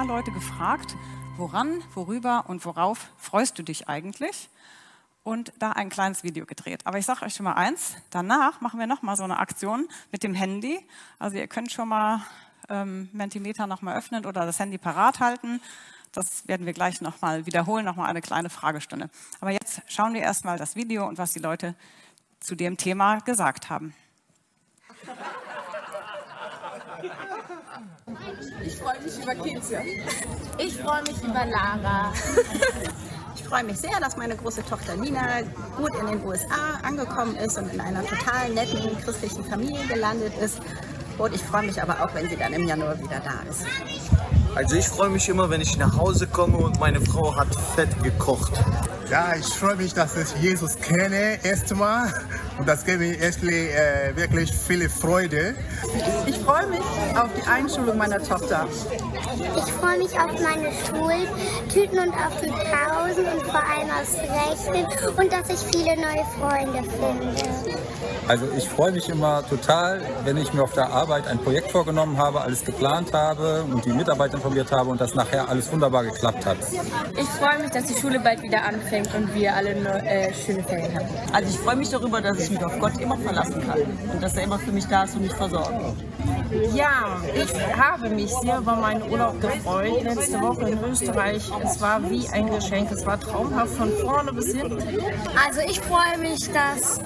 paar Leute gefragt, woran, worüber und worauf freust du dich eigentlich? Und da ein kleines Video gedreht. Aber ich sage euch schon mal eins, danach machen wir nochmal so eine Aktion mit dem Handy. Also ihr könnt schon mal ähm, Mentimeter nochmal öffnen oder das Handy parat halten. Das werden wir gleich nochmal wiederholen, nochmal eine kleine Fragestunde. Aber jetzt schauen wir erstmal das Video und was die Leute zu dem Thema gesagt haben. Ich freue mich über Kinzia. Ich freue mich über Lara. Ich freue mich sehr, dass meine große Tochter Nina gut in den USA angekommen ist und in einer total netten christlichen Familie gelandet ist. Und ich freue mich aber auch, wenn sie dann im Januar wieder da ist. Also ich freue mich immer, wenn ich nach Hause komme und meine Frau hat Fett gekocht. Ja, ich freue mich, dass ich Jesus kenne erstmal und das gibt mir erstlich, äh, wirklich viele Freude. Ich freue mich auf die Einschulung meiner Tochter. Ich freue mich auf meine Schultüten und auf die Pausen und vor allem aufs Rechnen und dass ich viele neue Freunde finde. Also ich freue mich immer total, wenn ich mir auf der Arbeit ein Projekt vorgenommen habe, alles geplant habe und die Mitarbeiter informiert habe und das nachher alles wunderbar geklappt hat. Ich freue mich, dass die Schule bald wieder anfängt und wir alle äh, schöne Ferien haben. Also ich freue mich darüber, dass ich mich auf Gott immer verlassen kann und dass er immer für mich da ist und mich versorgt. Ja, ich habe mich sehr über meinen Urlaub gefreut. Letzte Woche in Österreich. Es war wie ein Geschenk. Es war traumhaft von vorne bis hinten. Also ich freue mich, dass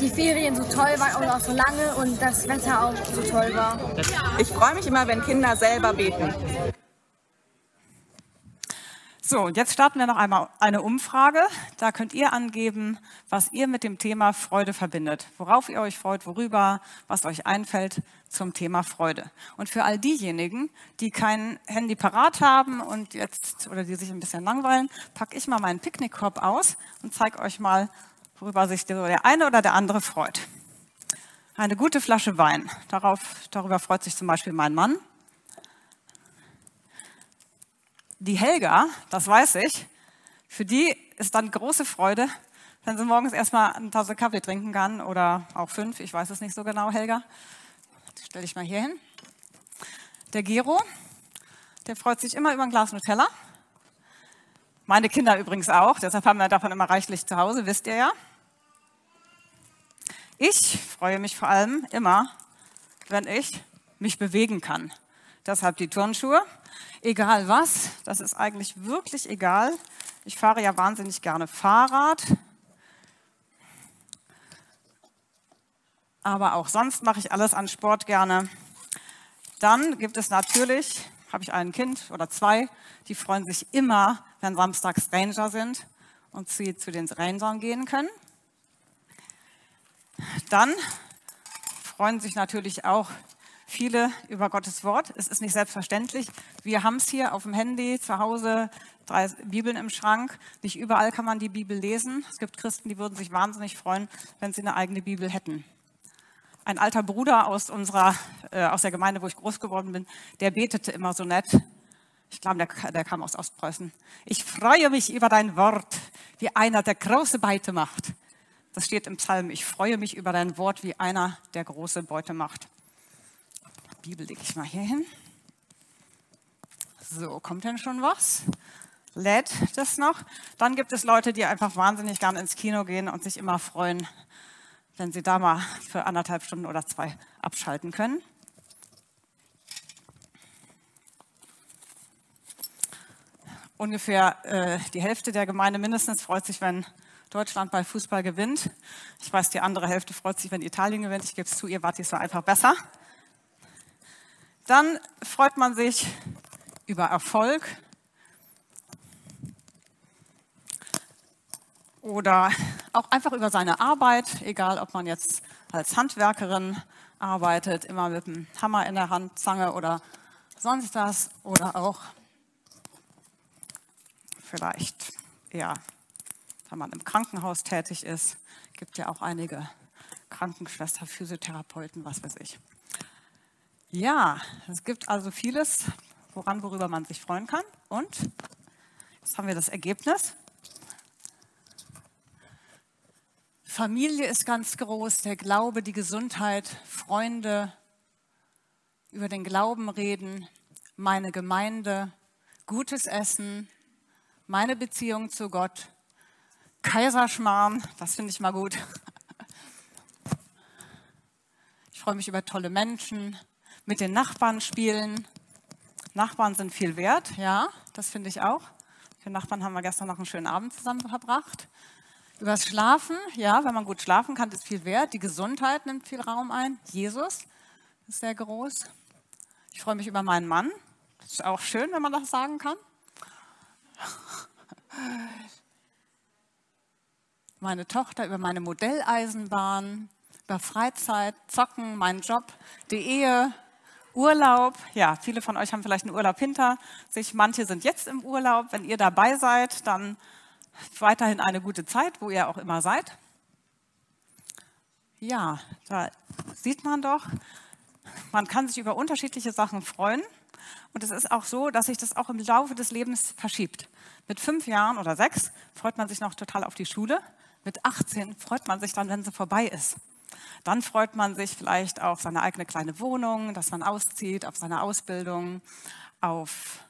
die Ferien so toll waren und auch so lange und das Wetter auch so toll war. Ich freue mich immer, wenn Kinder selber beten. So, und jetzt starten wir noch einmal eine Umfrage. Da könnt ihr angeben, was ihr mit dem Thema Freude verbindet. Worauf ihr euch freut, worüber, was euch einfällt zum Thema Freude. Und für all diejenigen, die kein Handy parat haben und jetzt oder die sich ein bisschen langweilen, packe ich mal meinen Picknickkorb aus und zeige euch mal, worüber sich der eine oder der andere freut. Eine gute Flasche Wein. Darauf, darüber freut sich zum Beispiel mein Mann die Helga, das weiß ich, für die ist dann große Freude, wenn sie morgens erstmal eine Tasse Kaffee trinken kann oder auch fünf, ich weiß es nicht so genau, Helga. Stelle ich mal hier hin. Der Gero, der freut sich immer über ein Glas Nutella. Meine Kinder übrigens auch, deshalb haben wir davon immer reichlich zu Hause, wisst ihr ja. Ich freue mich vor allem immer, wenn ich mich bewegen kann. Deshalb die Turnschuhe egal was, das ist eigentlich wirklich egal. Ich fahre ja wahnsinnig gerne Fahrrad. Aber auch sonst mache ich alles an Sport gerne. Dann gibt es natürlich, habe ich ein Kind oder zwei, die freuen sich immer, wenn samstags Ranger sind und sie zu den Rangern gehen können. Dann freuen sich natürlich auch viele über Gottes Wort. Es ist nicht selbstverständlich. Wir haben es hier auf dem Handy, zu Hause, drei Bibeln im Schrank. Nicht überall kann man die Bibel lesen. Es gibt Christen, die würden sich wahnsinnig freuen, wenn sie eine eigene Bibel hätten. Ein alter Bruder aus unserer, äh, aus der Gemeinde, wo ich groß geworden bin, der betete immer so nett. Ich glaube, der, der kam aus Ostpreußen. Ich freue mich über dein Wort, wie einer, der große Beute macht. Das steht im Psalm. Ich freue mich über dein Wort, wie einer, der große Beute macht. Bibel lege ich mal hier hin. So, kommt denn schon was? Lädt das noch? Dann gibt es Leute, die einfach wahnsinnig gern ins Kino gehen und sich immer freuen, wenn sie da mal für anderthalb Stunden oder zwei abschalten können. Ungefähr äh, die Hälfte der Gemeinde mindestens freut sich, wenn Deutschland bei Fußball gewinnt. Ich weiß, die andere Hälfte freut sich, wenn Italien gewinnt. Ich gebe es zu, ihr wart diesmal einfach besser. Dann freut man sich über Erfolg oder auch einfach über seine Arbeit, egal ob man jetzt als Handwerkerin arbeitet, immer mit einem Hammer in der Hand, Zange oder sonst was oder auch vielleicht, ja, wenn man im Krankenhaus tätig ist, gibt ja auch einige Krankenschwester, Physiotherapeuten, was weiß ich. Ja, es gibt also vieles, woran, worüber man sich freuen kann. Und jetzt haben wir das Ergebnis. Familie ist ganz groß, der Glaube, die Gesundheit, Freunde, über den Glauben reden, meine Gemeinde, gutes Essen, meine Beziehung zu Gott, Kaiserschmarrn, das finde ich mal gut. Ich freue mich über tolle Menschen, mit den Nachbarn spielen. Nachbarn sind viel wert, ja, das finde ich auch. Den Nachbarn haben wir gestern noch einen schönen Abend zusammen verbracht. Übers Schlafen, ja, wenn man gut schlafen kann, ist viel wert. Die Gesundheit nimmt viel Raum ein. Jesus ist sehr groß. Ich freue mich über meinen Mann. Das ist auch schön, wenn man das sagen kann. Meine Tochter über meine Modelleisenbahn, über Freizeit, Zocken, meinen Job, die Ehe, Urlaub. Ja, viele von euch haben vielleicht einen Urlaub hinter sich. Manche sind jetzt im Urlaub. Wenn ihr dabei seid, dann weiterhin eine gute Zeit, wo ihr auch immer seid. Ja, da sieht man doch, man kann sich über unterschiedliche Sachen freuen. Und es ist auch so, dass sich das auch im Laufe des Lebens verschiebt. Mit fünf Jahren oder sechs freut man sich noch total auf die Schule. Mit 18 freut man sich dann, wenn sie vorbei ist. Dann freut man sich vielleicht auf seine eigene kleine Wohnung, dass man auszieht, auf seine Ausbildung, auf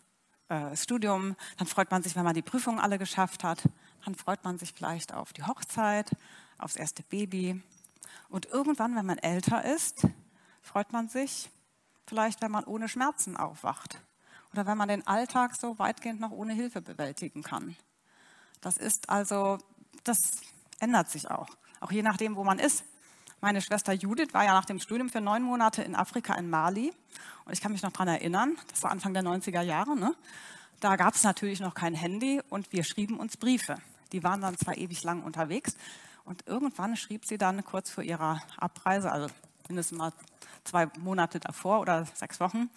äh, Studium. Dann freut man sich, wenn man die Prüfungen alle geschafft hat. Dann freut man sich vielleicht auf die Hochzeit, aufs erste Baby. Und irgendwann, wenn man älter ist, freut man sich vielleicht, wenn man ohne Schmerzen aufwacht oder wenn man den Alltag so weitgehend noch ohne Hilfe bewältigen kann. Das ist also, das ändert sich auch, auch je nachdem, wo man ist. Meine Schwester Judith war ja nach dem Studium für neun Monate in Afrika in Mali. Und ich kann mich noch daran erinnern, das war Anfang der 90er Jahre. Ne? Da gab es natürlich noch kein Handy und wir schrieben uns Briefe. Die waren dann zwar ewig lang unterwegs. Und irgendwann schrieb sie dann kurz vor ihrer Abreise, also mindestens mal zwei Monate davor oder sechs Wochen,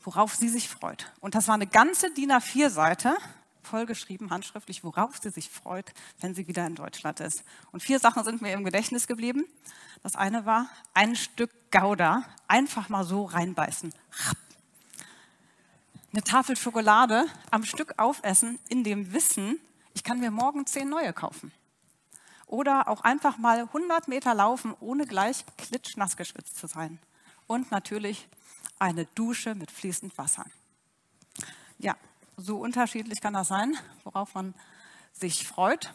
worauf sie sich freut. Und das war eine ganze DIN A4-Seite vollgeschrieben, handschriftlich, worauf sie sich freut, wenn sie wieder in Deutschland ist. Und vier Sachen sind mir im Gedächtnis geblieben. Das eine war ein Stück Gouda, einfach mal so reinbeißen. Eine Tafel Schokolade am Stück aufessen, in dem Wissen, ich kann mir morgen zehn neue kaufen. Oder auch einfach mal 100 Meter laufen, ohne gleich klitschnass geschwitzt zu sein. Und natürlich eine Dusche mit fließend Wasser. Ja, so unterschiedlich kann das sein, worauf man sich freut.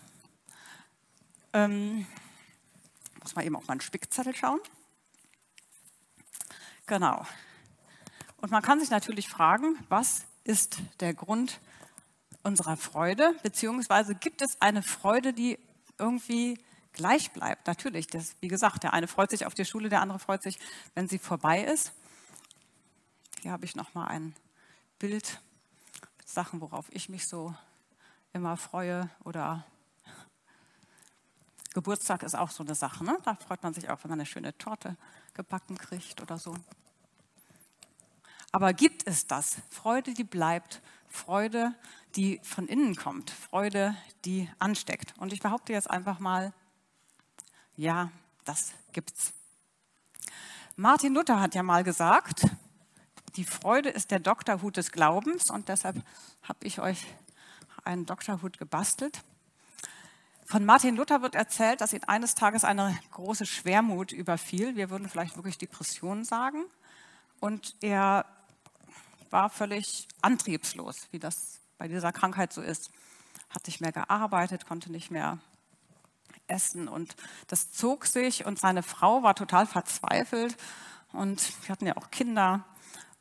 Ähm, muss man eben auf meinen Spickzettel schauen. Genau. Und man kann sich natürlich fragen, was ist der Grund unserer Freude, beziehungsweise gibt es eine Freude, die irgendwie gleich bleibt? Natürlich, das, wie gesagt, der eine freut sich auf die Schule, der andere freut sich, wenn sie vorbei ist. Hier habe ich noch mal ein Bild Sachen, worauf ich mich so immer freue. Oder Geburtstag ist auch so eine Sache. Ne? Da freut man sich auch, wenn man eine schöne Torte gebacken kriegt oder so. Aber gibt es das? Freude, die bleibt, Freude, die von innen kommt, Freude, die ansteckt. Und ich behaupte jetzt einfach mal, ja, das gibt's. Martin Luther hat ja mal gesagt, die Freude ist der Doktorhut des Glaubens und deshalb habe ich euch einen Doktorhut gebastelt. Von Martin Luther wird erzählt, dass ihn eines Tages eine große Schwermut überfiel. Wir würden vielleicht wirklich Depression sagen. Und er war völlig antriebslos, wie das bei dieser Krankheit so ist. Hat nicht mehr gearbeitet, konnte nicht mehr essen und das zog sich und seine Frau war total verzweifelt und wir hatten ja auch Kinder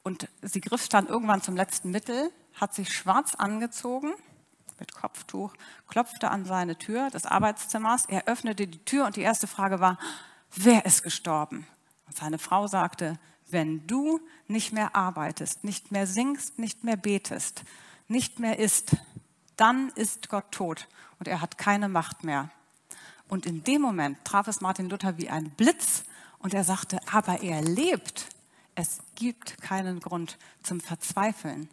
und sie griff dann irgendwann zum letzten Mittel, hat sich schwarz angezogen mit Kopftuch, klopfte an seine Tür des Arbeitszimmers. Er öffnete die Tür und die erste Frage war, wer ist gestorben? Und seine Frau sagte, wenn du nicht mehr arbeitest, nicht mehr singst, nicht mehr betest, nicht mehr isst, dann ist Gott tot und er hat keine Macht mehr. Und in dem Moment traf es Martin Luther wie ein Blitz und er sagte, aber er lebt es gibt keinen Grund zum Verzweifeln.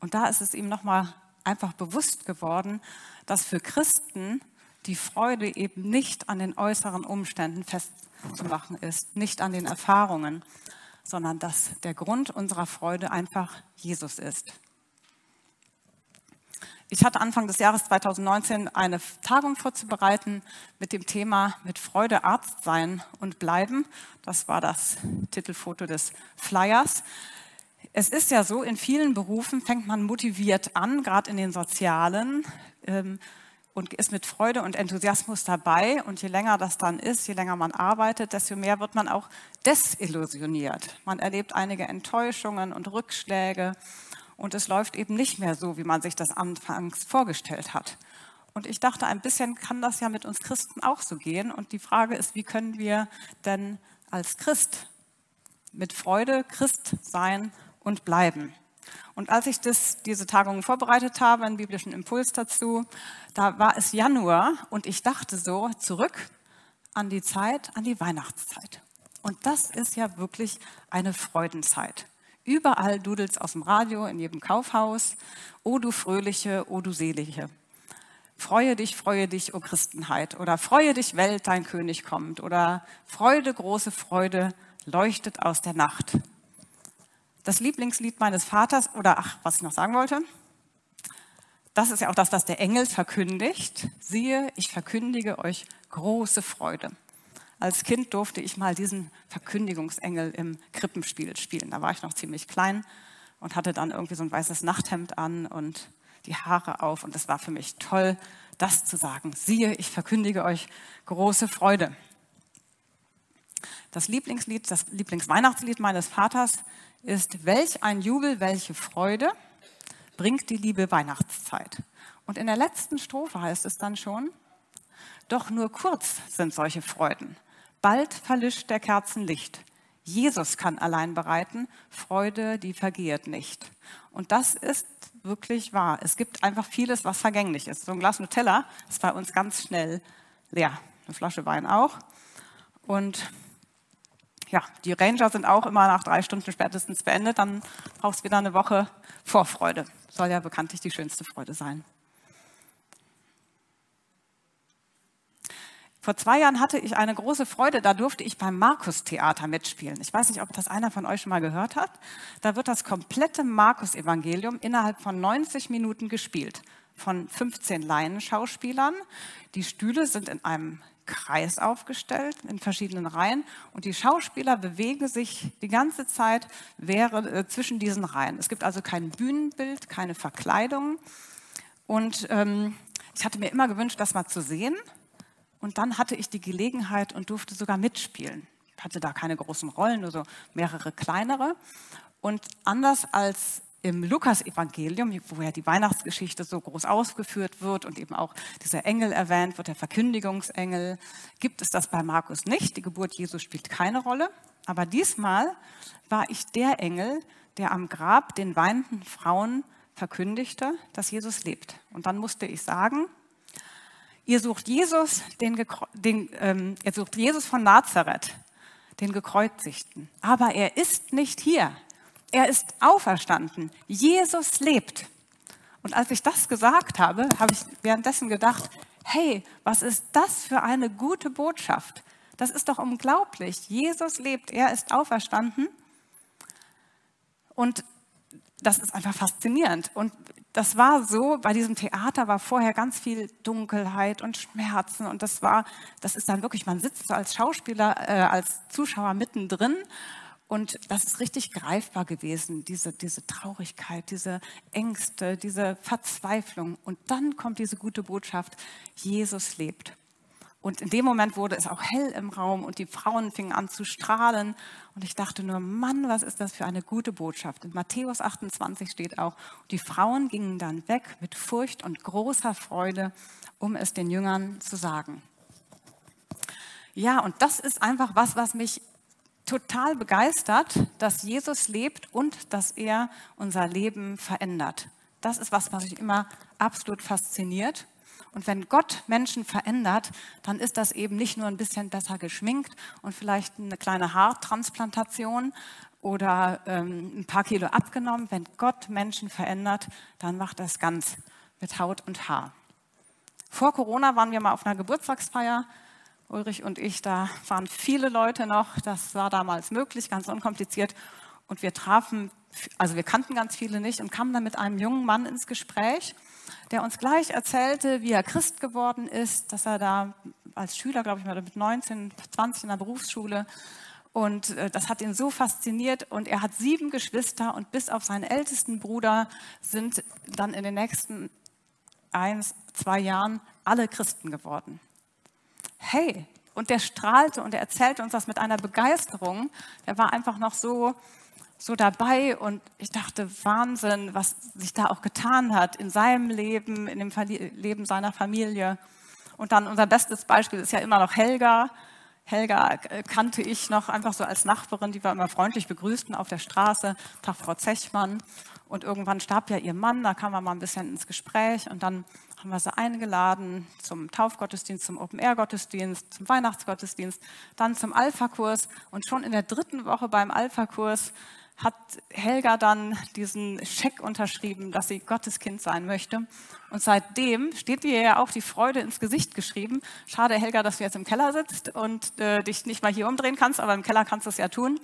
Und da ist es ihm nochmal einfach bewusst geworden, dass für Christen die Freude eben nicht an den äußeren Umständen festzumachen ist, nicht an den Erfahrungen, sondern dass der Grund unserer Freude einfach Jesus ist. Ich hatte Anfang des Jahres 2019 eine Tagung vorzubereiten mit dem Thema Mit Freude Arzt sein und bleiben. Das war das Titelfoto des Flyers. Es ist ja so, in vielen Berufen fängt man motiviert an, gerade in den sozialen, ähm, und ist mit Freude und Enthusiasmus dabei. Und je länger das dann ist, je länger man arbeitet, desto mehr wird man auch desillusioniert. Man erlebt einige Enttäuschungen und Rückschläge und es läuft eben nicht mehr so, wie man sich das anfangs vorgestellt hat. Und ich dachte, ein bisschen kann das ja mit uns Christen auch so gehen. Und die Frage ist, wie können wir denn als Christ mit Freude Christ sein und bleiben? Und als ich das, diese Tagungen vorbereitet habe, einen biblischen Impuls dazu, da war es Januar und ich dachte so zurück an die Zeit, an die Weihnachtszeit. Und das ist ja wirklich eine Freudenzeit. Überall dudelt es aus dem Radio, in jedem Kaufhaus. O du Fröhliche, o du Selige. Freue dich, freue dich, o Christenheit. Oder freue dich, Welt, dein König kommt. Oder Freude, große Freude, leuchtet aus der Nacht das Lieblingslied meines Vaters, oder ach, was ich noch sagen wollte, das ist ja auch das, was der Engel verkündigt. Siehe, ich verkündige euch große Freude. Als Kind durfte ich mal diesen Verkündigungsengel im Krippenspiel spielen. Da war ich noch ziemlich klein und hatte dann irgendwie so ein weißes Nachthemd an und die Haare auf. Und es war für mich toll, das zu sagen. Siehe, ich verkündige euch große Freude. Das Lieblingslied, das Lieblingsweihnachtslied meines Vaters ist, welch ein Jubel, welche Freude bringt die liebe Weihnachtszeit. Und in der letzten Strophe heißt es dann schon, doch nur kurz sind solche Freuden. Bald verlischt der Kerzen Licht. Jesus kann allein bereiten, Freude, die vergeht nicht. Und das ist wirklich wahr. Es gibt einfach vieles, was vergänglich ist. So ein Glas Nutella ist bei uns ganz schnell leer. Eine Flasche Wein auch. Und ja, die Ranger sind auch immer nach drei Stunden spätestens beendet, dann brauchst du wieder eine Woche Vorfreude. Soll ja bekanntlich die schönste Freude sein. Vor zwei Jahren hatte ich eine große Freude, da durfte ich beim Markus-Theater mitspielen. Ich weiß nicht, ob das einer von euch schon mal gehört hat. Da wird das komplette Markus-Evangelium innerhalb von 90 Minuten gespielt von 15 Laienschauspielern. Die Stühle sind in einem Kreis aufgestellt in verschiedenen Reihen und die Schauspieler bewegen sich die ganze Zeit wäre, äh, zwischen diesen Reihen. Es gibt also kein Bühnenbild, keine Verkleidung und ähm, ich hatte mir immer gewünscht, das mal zu sehen und dann hatte ich die Gelegenheit und durfte sogar mitspielen. Ich hatte da keine großen Rollen, nur so mehrere kleinere und anders als im Lukas-Evangelium, wo ja die Weihnachtsgeschichte so groß ausgeführt wird und eben auch dieser Engel erwähnt wird, der Verkündigungsengel, gibt es das bei Markus nicht. Die Geburt Jesu spielt keine Rolle. Aber diesmal war ich der Engel, der am Grab den weinenden Frauen verkündigte, dass Jesus lebt. Und dann musste ich sagen, ihr sucht Jesus, den, den ähm, ihr sucht Jesus von Nazareth, den Gekreuzigten. Aber er ist nicht hier. Er ist auferstanden. Jesus lebt. Und als ich das gesagt habe, habe ich währenddessen gedacht, hey, was ist das für eine gute Botschaft? Das ist doch unglaublich. Jesus lebt, er ist auferstanden. Und das ist einfach faszinierend. Und das war so, bei diesem Theater war vorher ganz viel Dunkelheit und Schmerzen. Und das war, das ist dann wirklich, man sitzt so als Schauspieler, äh, als Zuschauer mittendrin und das ist richtig greifbar gewesen, diese, diese Traurigkeit, diese Ängste, diese Verzweiflung. Und dann kommt diese gute Botschaft, Jesus lebt. Und in dem Moment wurde es auch hell im Raum und die Frauen fingen an zu strahlen. Und ich dachte nur, Mann, was ist das für eine gute Botschaft. In Matthäus 28 steht auch, die Frauen gingen dann weg mit Furcht und großer Freude, um es den Jüngern zu sagen. Ja, und das ist einfach was, was mich total begeistert, dass Jesus lebt und dass er unser Leben verändert. Das ist was, was mich immer absolut fasziniert. Und wenn Gott Menschen verändert, dann ist das eben nicht nur ein bisschen besser geschminkt und vielleicht eine kleine Haartransplantation oder ähm, ein paar Kilo abgenommen. Wenn Gott Menschen verändert, dann macht das ganz mit Haut und Haar. Vor Corona waren wir mal auf einer Geburtstagsfeier Ulrich und ich, da waren viele Leute noch. Das war damals möglich, ganz unkompliziert. Und wir trafen, also wir kannten ganz viele nicht und kamen dann mit einem jungen Mann ins Gespräch, der uns gleich erzählte, wie er Christ geworden ist, dass er da als Schüler, glaube ich mal, mit 19, 20 in der Berufsschule Und äh, das hat ihn so fasziniert. Und er hat sieben Geschwister und bis auf seinen ältesten Bruder sind dann in den nächsten eins, zwei Jahren alle Christen geworden. Hey, und der strahlte und er erzählte uns das mit einer Begeisterung. Der war einfach noch so, so dabei und ich dachte, Wahnsinn, was sich da auch getan hat in seinem Leben, in dem Leben seiner Familie. Und dann unser bestes Beispiel ist ja immer noch Helga. Helga äh, kannte ich noch einfach so als Nachbarin, die wir immer freundlich begrüßten auf der Straße. Tag Frau Zechmann. Und irgendwann starb ja ihr Mann, da kamen wir mal ein bisschen ins Gespräch und dann haben wir sie eingeladen zum Taufgottesdienst, zum Open-Air-Gottesdienst, zum Weihnachtsgottesdienst, dann zum Alpha-Kurs und schon in der dritten Woche beim Alpha-Kurs hat Helga dann diesen Scheck unterschrieben, dass sie Gottes Kind sein möchte. Und seitdem steht dir ja auch die Freude ins Gesicht geschrieben. Schade, Helga, dass du jetzt im Keller sitzt und äh, dich nicht mal hier umdrehen kannst, aber im Keller kannst du es ja tun.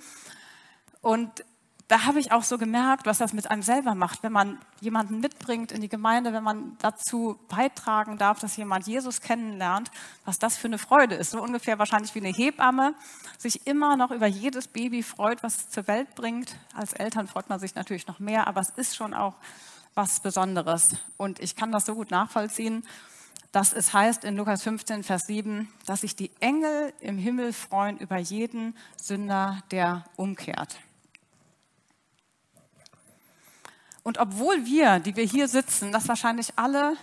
Und da habe ich auch so gemerkt, was das mit einem selber macht, wenn man jemanden mitbringt in die Gemeinde, wenn man dazu beitragen darf, dass jemand Jesus kennenlernt, was das für eine Freude ist. So ungefähr wahrscheinlich wie eine Hebamme sich immer noch über jedes Baby freut, was es zur Welt bringt. Als Eltern freut man sich natürlich noch mehr, aber es ist schon auch was Besonderes. Und ich kann das so gut nachvollziehen, dass es heißt in Lukas 15, Vers 7, dass sich die Engel im Himmel freuen über jeden Sünder, der umkehrt. Und obwohl wir, die wir hier sitzen, das wahrscheinlich alle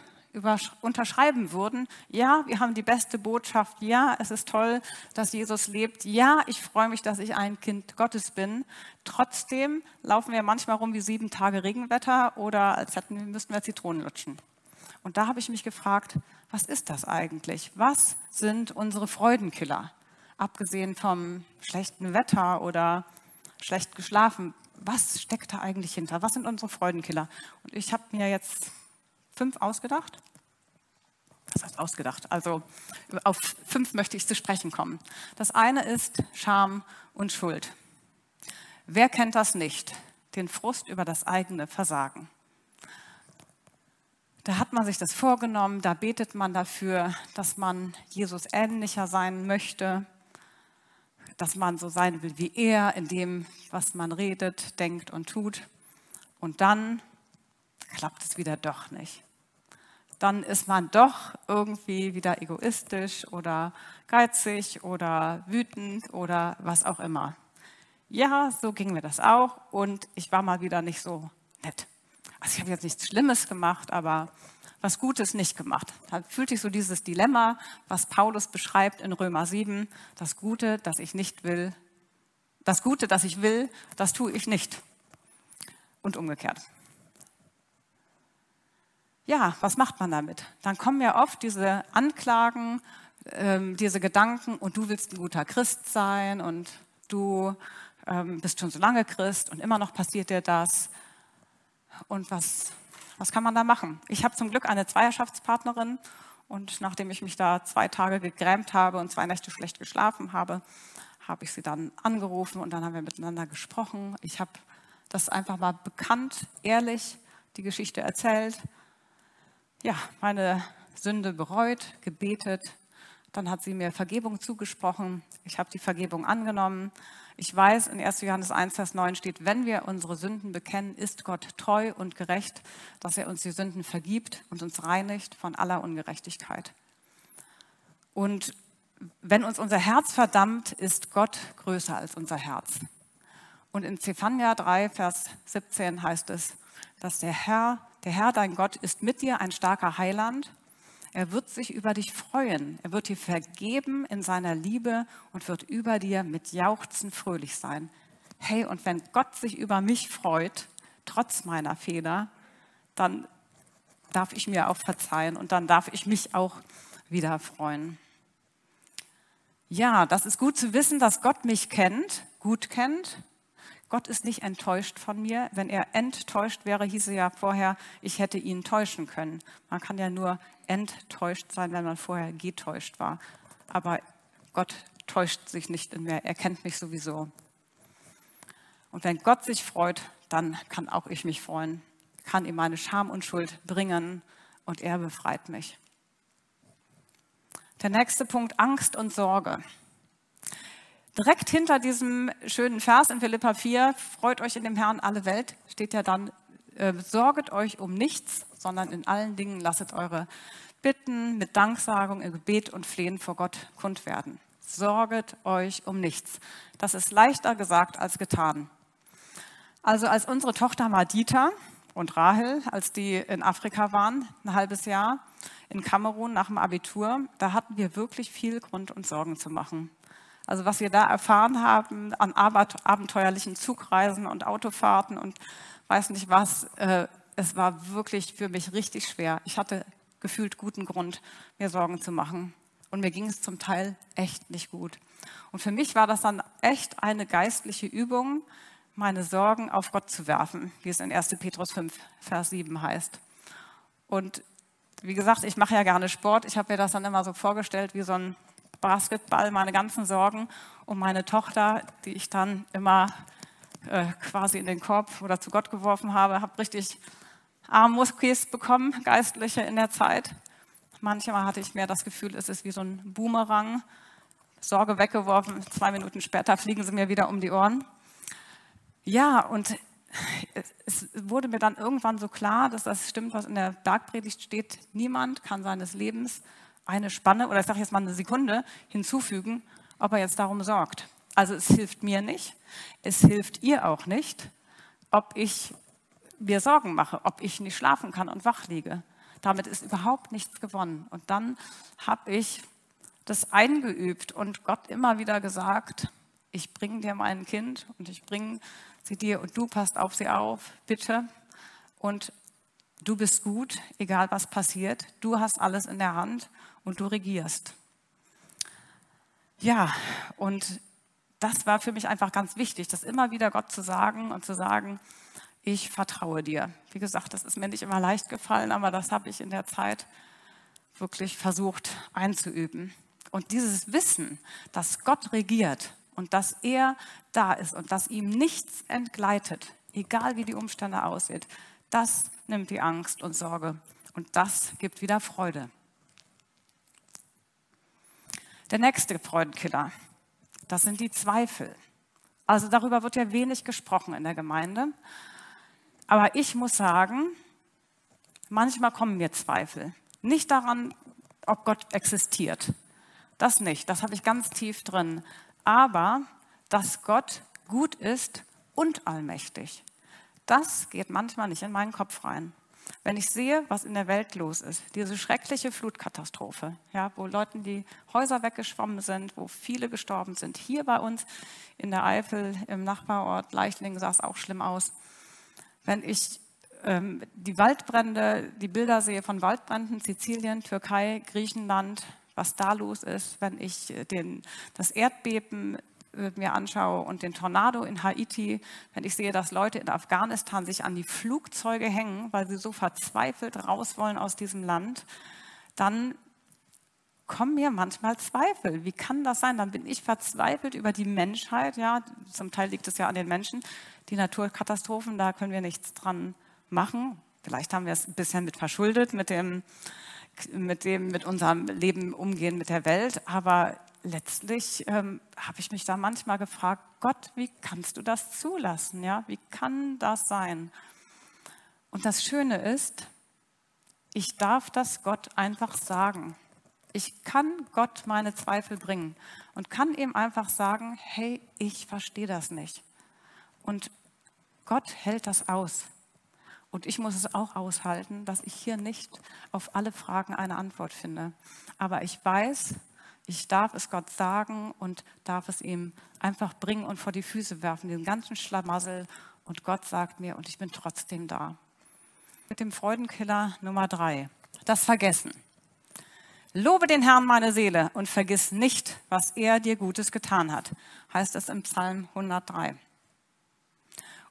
unterschreiben würden, ja, wir haben die beste Botschaft, ja, es ist toll, dass Jesus lebt, ja, ich freue mich, dass ich ein Kind Gottes bin. Trotzdem laufen wir manchmal rum wie sieben Tage Regenwetter oder als hätten, müssten wir Zitronen lutschen. Und da habe ich mich gefragt, was ist das eigentlich? Was sind unsere Freudenkiller? Abgesehen vom schlechten Wetter oder schlecht geschlafen, was steckt da eigentlich hinter? Was sind unsere Freudenkiller? Und ich habe mir jetzt fünf ausgedacht. Das heißt ausgedacht. Also auf fünf möchte ich zu sprechen kommen. Das eine ist Scham und Schuld. Wer kennt das nicht? Den Frust über das eigene Versagen. Da hat man sich das vorgenommen, da betet man dafür, dass man Jesus ähnlicher sein möchte, dass man so sein will wie er, in dem, was man redet, denkt und tut. Und dann klappt es wieder doch nicht. Dann ist man doch irgendwie wieder egoistisch oder geizig oder wütend oder was auch immer. Ja, so ging mir das auch und ich war mal wieder nicht so nett. Also ich habe jetzt nichts Schlimmes gemacht, aber was Gutes nicht gemacht. Da fühlt sich so dieses Dilemma, was Paulus beschreibt in Römer 7, das Gute, das ich nicht will, das Gute, das ich will, das tue ich nicht. Und umgekehrt. Ja, was macht man damit? Dann kommen ja oft diese Anklagen, ähm, diese Gedanken, und du willst ein guter Christ sein und du ähm, bist schon so lange Christ und immer noch passiert dir das. Und was was kann man da machen? Ich habe zum Glück eine Zweierschaftspartnerin und nachdem ich mich da zwei Tage gegrämt habe und zwei Nächte schlecht geschlafen habe, habe ich sie dann angerufen und dann haben wir miteinander gesprochen. Ich habe das einfach mal bekannt, ehrlich die Geschichte erzählt. Ja, meine Sünde bereut, gebetet. Dann hat sie mir Vergebung zugesprochen. Ich habe die Vergebung angenommen. Ich weiß, in 1. Johannes 1, Vers 9 steht, wenn wir unsere Sünden bekennen, ist Gott treu und gerecht, dass er uns die Sünden vergibt und uns reinigt von aller Ungerechtigkeit. Und wenn uns unser Herz verdammt, ist Gott größer als unser Herz. Und in Zephania 3, Vers 17 heißt es, dass der Herr, der Herr, dein Gott, ist mit dir ein starker Heiland er wird sich über dich freuen. Er wird dir vergeben in seiner Liebe und wird über dir mit Jauchzen fröhlich sein. Hey, und wenn Gott sich über mich freut, trotz meiner Fehler, dann darf ich mir auch verzeihen und dann darf ich mich auch wieder freuen. Ja, das ist gut zu wissen, dass Gott mich kennt, gut kennt Gott ist nicht enttäuscht von mir. Wenn er enttäuscht wäre, hieße ja vorher, ich hätte ihn täuschen können. Man kann ja nur enttäuscht sein, wenn man vorher getäuscht war. Aber Gott täuscht sich nicht in mir. Er kennt mich sowieso. Und wenn Gott sich freut, dann kann auch ich mich freuen, kann ihm meine Scham und Schuld bringen und er befreit mich. Der nächste Punkt, Angst und Sorge. Direkt hinter diesem schönen Vers in Philippa 4, freut euch in dem Herrn alle Welt, steht ja dann, äh, sorget euch um nichts, sondern in allen Dingen lasset eure Bitten mit Danksagung, im Gebet und Flehen vor Gott kund werden. Sorget euch um nichts. Das ist leichter gesagt als getan. Also als unsere Tochter Madita und Rahel, als die in Afrika waren, ein halbes Jahr, in Kamerun nach dem Abitur, da hatten wir wirklich viel Grund, uns Sorgen zu machen. Also was wir da erfahren haben an abenteuerlichen Zugreisen und Autofahrten und weiß nicht was, äh, es war wirklich für mich richtig schwer. Ich hatte gefühlt guten Grund, mir Sorgen zu machen. Und mir ging es zum Teil echt nicht gut. Und für mich war das dann echt eine geistliche Übung, meine Sorgen auf Gott zu werfen, wie es in 1. Petrus 5, Vers 7 heißt. Und wie gesagt, ich mache ja gerne Sport. Ich habe mir das dann immer so vorgestellt wie so ein Basketball, meine ganzen Sorgen um meine Tochter, die ich dann immer äh, quasi in den Korb oder zu Gott geworfen habe, habe richtig Armmuskis bekommen, Geistliche in der Zeit. Manchmal hatte ich mehr das Gefühl, es ist wie so ein Boomerang. Sorge weggeworfen, zwei Minuten später fliegen sie mir wieder um die Ohren. Ja, und es wurde mir dann irgendwann so klar, dass das stimmt, was in der Bergpredigt steht. Niemand kann seines Lebens eine Spanne oder ich sage jetzt mal eine Sekunde hinzufügen, ob er jetzt darum sorgt. Also es hilft mir nicht, es hilft ihr auch nicht, ob ich mir Sorgen mache, ob ich nicht schlafen kann und wach liege. Damit ist überhaupt nichts gewonnen. Und dann habe ich das eingeübt und Gott immer wieder gesagt, ich bringe dir mein Kind und ich bringe sie dir und du passt auf sie auf, bitte. Und du bist gut, egal was passiert. Du hast alles in der Hand und du regierst. Ja, und das war für mich einfach ganz wichtig, das immer wieder Gott zu sagen und zu sagen, ich vertraue dir. Wie gesagt, das ist mir nicht immer leicht gefallen, aber das habe ich in der Zeit wirklich versucht einzuüben. Und dieses Wissen, dass Gott regiert und dass er da ist und dass ihm nichts entgleitet, egal wie die Umstände aussehen, das nimmt die Angst und Sorge und das gibt wieder Freude. Der nächste Freudenkiller, das sind die Zweifel. Also darüber wird ja wenig gesprochen in der Gemeinde. Aber ich muss sagen, manchmal kommen mir Zweifel. Nicht daran, ob Gott existiert. Das nicht, das habe ich ganz tief drin. Aber, dass Gott gut ist und allmächtig. Das geht manchmal nicht in meinen Kopf rein. Wenn ich sehe, was in der Welt los ist, diese schreckliche Flutkatastrophe, ja, wo Leuten die Häuser weggeschwommen sind, wo viele gestorben sind. Hier bei uns in der Eifel im Nachbarort Leichtlingen sah es auch schlimm aus wenn ich ähm, die Waldbrände, die Bilder sehe von Waldbränden, Sizilien, Türkei, Griechenland, was da los ist, wenn ich äh, den, das Erdbeben mir anschaue und den Tornado in Haiti, wenn ich sehe, dass Leute in Afghanistan sich an die Flugzeuge hängen, weil sie so verzweifelt raus wollen aus diesem Land, dann kommen mir manchmal Zweifel. Wie kann das sein? Dann bin ich verzweifelt über die Menschheit. Ja, zum Teil liegt es ja an den Menschen. Die Naturkatastrophen, da können wir nichts dran machen. Vielleicht haben wir es ein bisschen mit verschuldet, mit dem, mit dem, mit unserem Leben umgehen mit der Welt. Aber letztlich ähm, habe ich mich da manchmal gefragt, Gott, wie kannst du das zulassen? Ja, wie kann das sein? Und das Schöne ist, ich darf das Gott einfach sagen. Ich kann Gott meine Zweifel bringen und kann ihm einfach sagen, hey, ich verstehe das nicht. Und Gott hält das aus. Und ich muss es auch aushalten, dass ich hier nicht auf alle Fragen eine Antwort finde. Aber ich weiß, ich darf es Gott sagen und darf es ihm einfach bringen und vor die Füße werfen, den ganzen Schlamassel. Und Gott sagt mir, und ich bin trotzdem da. Mit dem Freudenkiller Nummer drei, das Vergessen. Lobe den Herrn meine Seele und vergiss nicht, was er dir Gutes getan hat, heißt es im Psalm 103.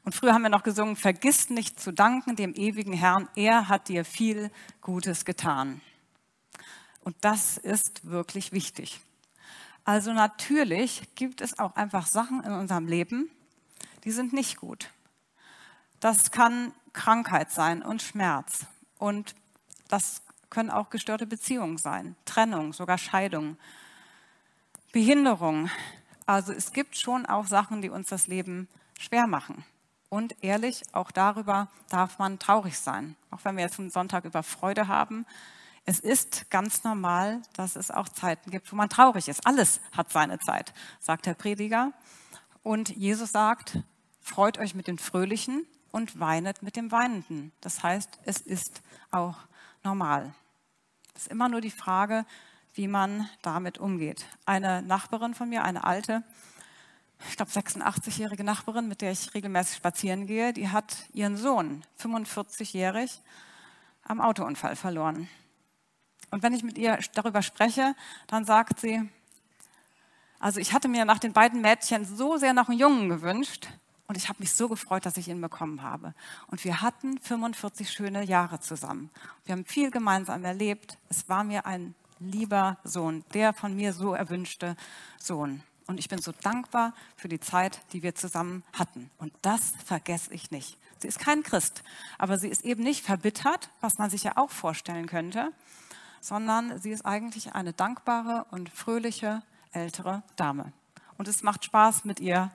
Und früher haben wir noch gesungen, vergiss nicht zu danken dem ewigen Herrn, er hat dir viel Gutes getan. Und das ist wirklich wichtig. Also natürlich gibt es auch einfach Sachen in unserem Leben, die sind nicht gut. Das kann Krankheit sein und Schmerz. Und das können auch gestörte Beziehungen sein, Trennung, sogar Scheidung, Behinderung, Also es gibt schon auch Sachen, die uns das Leben schwer machen. Und ehrlich, auch darüber darf man traurig sein. Auch wenn wir jetzt einen Sonntag über Freude haben. Es ist ganz normal, dass es auch Zeiten gibt, wo man traurig ist. Alles hat seine Zeit, sagt der Prediger. Und Jesus sagt, freut euch mit den Fröhlichen und weinet mit dem Weinenden. Das heißt, es ist auch normal. Es ist immer nur die Frage, wie man damit umgeht. Eine Nachbarin von mir, eine alte, ich glaube 86-jährige Nachbarin, mit der ich regelmäßig spazieren gehe, die hat ihren Sohn, 45-jährig, am Autounfall verloren. Und wenn ich mit ihr darüber spreche, dann sagt sie, also ich hatte mir nach den beiden Mädchen so sehr noch einen Jungen gewünscht und ich habe mich so gefreut, dass ich ihn bekommen habe. Und wir hatten 45 schöne Jahre zusammen. Wir haben viel gemeinsam erlebt. Es war mir ein lieber Sohn, der von mir so erwünschte Sohn. Und ich bin so dankbar für die Zeit, die wir zusammen hatten. Und das vergesse ich nicht. Sie ist kein Christ, aber sie ist eben nicht verbittert, was man sich ja auch vorstellen könnte, sondern sie ist eigentlich eine dankbare und fröhliche ältere Dame. Und es macht Spaß, mit ihr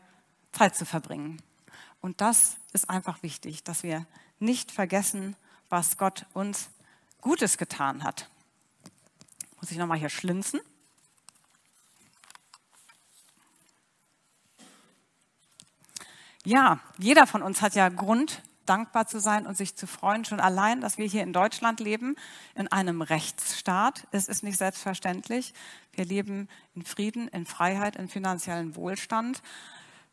Zeit zu verbringen. Und das ist einfach wichtig, dass wir nicht vergessen, was Gott uns Gutes getan hat. Muss ich nochmal hier schlinzen? Ja, jeder von uns hat ja Grund, dankbar zu sein und sich zu freuen. Schon allein, dass wir hier in Deutschland leben, in einem Rechtsstaat. Es ist nicht selbstverständlich. Wir leben in Frieden, in Freiheit, in finanziellen Wohlstand.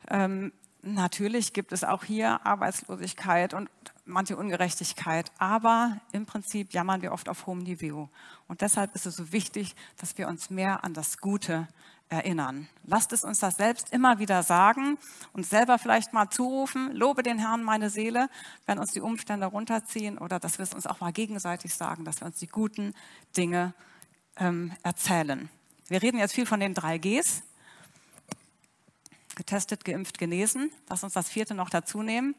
Ähm, natürlich gibt es auch hier Arbeitslosigkeit und manche Ungerechtigkeit, aber im Prinzip jammern wir oft auf hohem Niveau. Und deshalb ist es so wichtig, dass wir uns mehr an das Gute erinnern. Lasst es uns das selbst immer wieder sagen und selber vielleicht mal zurufen, lobe den Herrn meine Seele, wenn uns die Umstände runterziehen oder dass wir es uns auch mal gegenseitig sagen, dass wir uns die guten Dinge ähm, erzählen. Wir reden jetzt viel von den drei Gs. Getestet, geimpft, genesen. Lass uns das vierte noch dazu nehmen.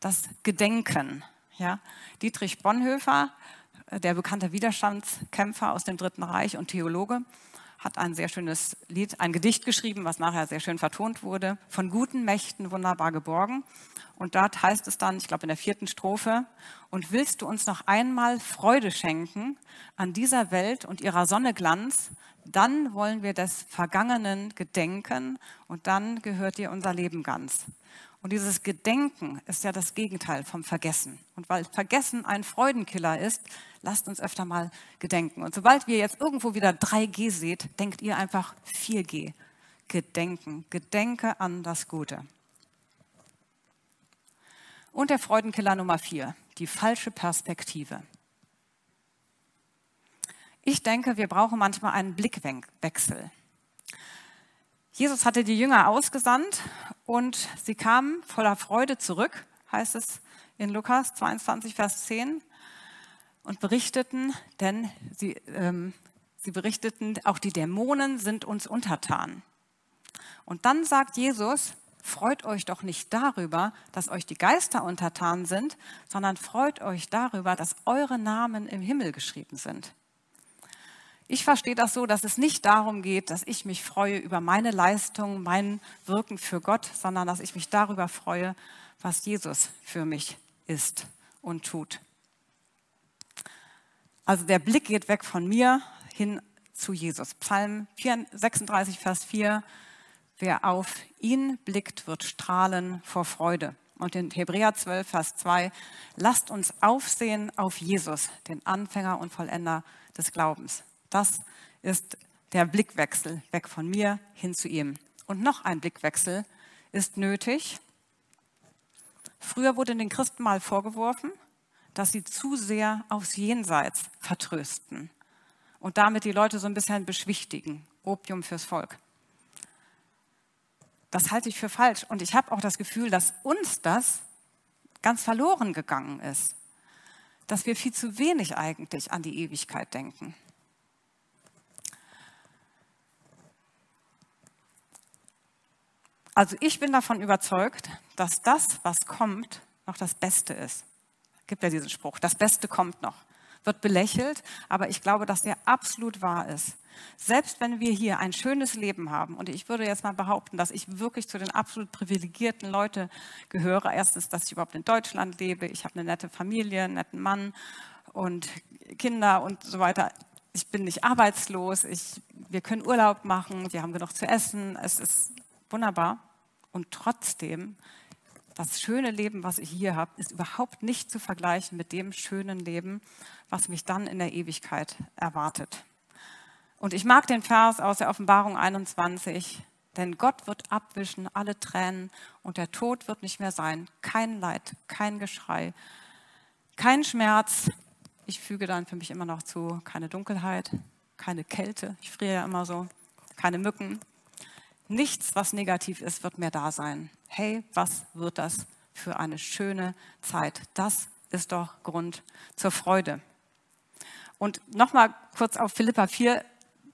Das Gedenken. Ja? Dietrich Bonhoeffer, äh, der bekannte Widerstandskämpfer aus dem Dritten Reich und Theologe, hat ein sehr schönes Lied, ein Gedicht geschrieben, was nachher sehr schön vertont wurde, von guten Mächten wunderbar geborgen. Und dort heißt es dann, ich glaube in der vierten Strophe, und willst du uns noch einmal Freude schenken an dieser Welt und ihrer Sonne Glanz, dann wollen wir des Vergangenen gedenken und dann gehört dir unser Leben ganz. Und dieses Gedenken ist ja das Gegenteil vom Vergessen. Und weil Vergessen ein Freudenkiller ist, lasst uns öfter mal gedenken. Und sobald wir jetzt irgendwo wieder 3G seht, denkt ihr einfach 4G. Gedenken. Gedenke an das Gute. Und der Freudenkiller Nummer 4, die falsche Perspektive. Ich denke, wir brauchen manchmal einen Blickwechsel. Jesus hatte die Jünger ausgesandt und sie kamen voller Freude zurück, heißt es in Lukas 22, Vers 10, und berichteten, denn sie, ähm, sie berichteten, auch die Dämonen sind uns untertan. Und dann sagt Jesus, freut euch doch nicht darüber, dass euch die Geister untertan sind, sondern freut euch darüber, dass eure Namen im Himmel geschrieben sind. Ich verstehe das so, dass es nicht darum geht, dass ich mich freue über meine Leistung, mein Wirken für Gott, sondern dass ich mich darüber freue, was Jesus für mich ist und tut. Also der Blick geht weg von mir hin zu Jesus. Psalm 36, Vers 4. Wer auf ihn blickt, wird strahlen vor Freude. Und in Hebräer 12, Vers 2, lasst uns aufsehen auf Jesus, den Anfänger und Vollender des Glaubens. Das ist der Blickwechsel weg von mir hin zu ihm. Und noch ein Blickwechsel ist nötig. Früher wurde den Christen mal vorgeworfen, dass sie zu sehr aufs Jenseits vertrösten und damit die Leute so ein bisschen beschwichtigen. Opium fürs Volk. Das halte ich für falsch. Und ich habe auch das Gefühl, dass uns das ganz verloren gegangen ist. Dass wir viel zu wenig eigentlich an die Ewigkeit denken. Also ich bin davon überzeugt, dass das, was kommt, noch das Beste ist. Gibt ja diesen Spruch, das Beste kommt noch. Wird belächelt, aber ich glaube, dass der absolut wahr ist. Selbst wenn wir hier ein schönes Leben haben, und ich würde jetzt mal behaupten, dass ich wirklich zu den absolut privilegierten Leuten gehöre. Erstens, dass ich überhaupt in Deutschland lebe. Ich habe eine nette Familie, einen netten Mann und Kinder und so weiter. Ich bin nicht arbeitslos. Ich, wir können Urlaub machen. Wir haben genug zu essen. Es ist wunderbar. Und trotzdem das schöne Leben, was ich hier habe, ist überhaupt nicht zu vergleichen mit dem schönen Leben, was mich dann in der Ewigkeit erwartet. Und ich mag den Vers aus der Offenbarung 21, denn Gott wird abwischen alle Tränen und der Tod wird nicht mehr sein. Kein Leid, kein Geschrei, kein Schmerz. Ich füge dann für mich immer noch zu, keine Dunkelheit, keine Kälte. Ich friere ja immer so, keine Mücken. Nichts, was negativ ist, wird mehr da sein hey, was wird das für eine schöne Zeit? Das ist doch Grund zur Freude. Und nochmal kurz auf Philippa 4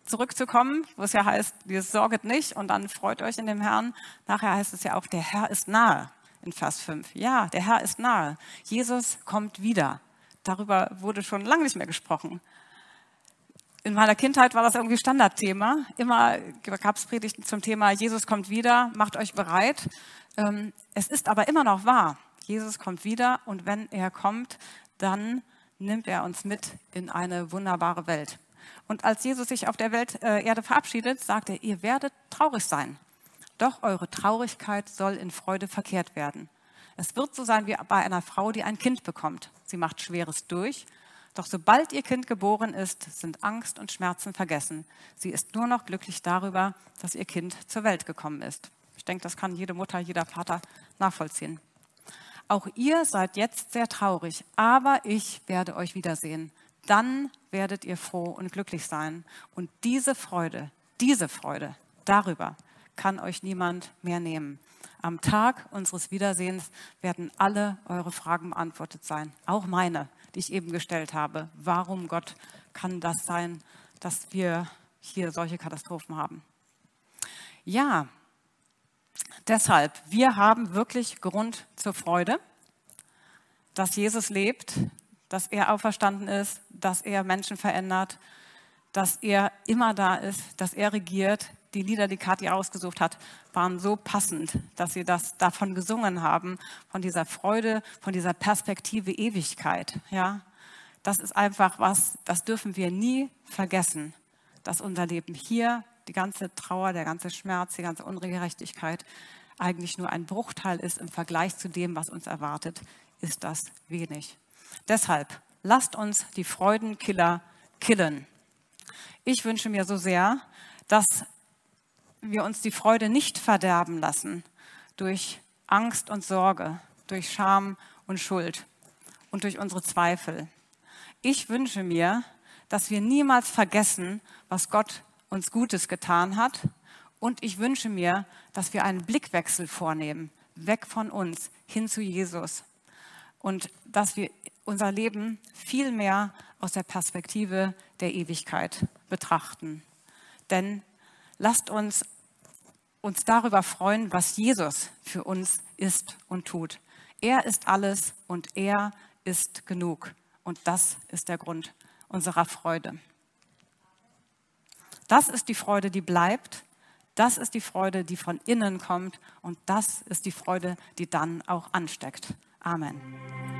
zurückzukommen, wo es ja heißt, ihr sorget nicht und dann freut euch in dem Herrn. Nachher heißt es ja auch, der Herr ist nahe in Vers 5. Ja, der Herr ist nahe. Jesus kommt wieder. Darüber wurde schon lange nicht mehr gesprochen. In meiner Kindheit war das irgendwie Standardthema. Immer gab es Predigten zum Thema, Jesus kommt wieder, macht euch bereit. Ähm, es ist aber immer noch wahr. Jesus kommt wieder und wenn er kommt, dann nimmt er uns mit in eine wunderbare Welt. Und als Jesus sich auf der Welt, äh, Erde verabschiedet, sagt er, ihr werdet traurig sein. Doch eure Traurigkeit soll in Freude verkehrt werden. Es wird so sein wie bei einer Frau, die ein Kind bekommt. Sie macht Schweres durch, doch sobald ihr Kind geboren ist, sind Angst und Schmerzen vergessen. Sie ist nur noch glücklich darüber, dass ihr Kind zur Welt gekommen ist. Ich denke, das kann jede Mutter, jeder Vater nachvollziehen. Auch ihr seid jetzt sehr traurig, aber ich werde euch wiedersehen. Dann werdet ihr froh und glücklich sein. Und diese Freude, diese Freude darüber kann euch niemand mehr nehmen. Am Tag unseres Wiedersehens werden alle eure Fragen beantwortet sein, auch meine, die ich eben gestellt habe. Warum, Gott, kann das sein, dass wir hier solche Katastrophen haben? Ja, Deshalb, wir haben wirklich Grund zur Freude, dass Jesus lebt, dass er auferstanden ist, dass er Menschen verändert, dass er immer da ist, dass er regiert. Die Lieder, die Kathi ausgesucht hat, waren so passend, dass sie das davon gesungen haben, von dieser Freude, von dieser Perspektive Ewigkeit. Ja, das ist einfach was, das dürfen wir nie vergessen, dass unser Leben hier die ganze Trauer, der ganze Schmerz, die ganze Ungerechtigkeit eigentlich nur ein Bruchteil ist im Vergleich zu dem, was uns erwartet, ist das wenig. Deshalb lasst uns die Freudenkiller killen. Ich wünsche mir so sehr, dass wir uns die Freude nicht verderben lassen durch Angst und Sorge, durch Scham und Schuld und durch unsere Zweifel. Ich wünsche mir, dass wir niemals vergessen, was Gott uns Gutes getan hat. Und ich wünsche mir, dass wir einen Blickwechsel vornehmen, weg von uns hin zu Jesus. Und dass wir unser Leben viel mehr aus der Perspektive der Ewigkeit betrachten. Denn lasst uns uns darüber freuen, was Jesus für uns ist und tut. Er ist alles und er ist genug. Und das ist der Grund unserer Freude. Das ist die Freude, die bleibt. Das ist die Freude, die von innen kommt. Und das ist die Freude, die dann auch ansteckt. Amen.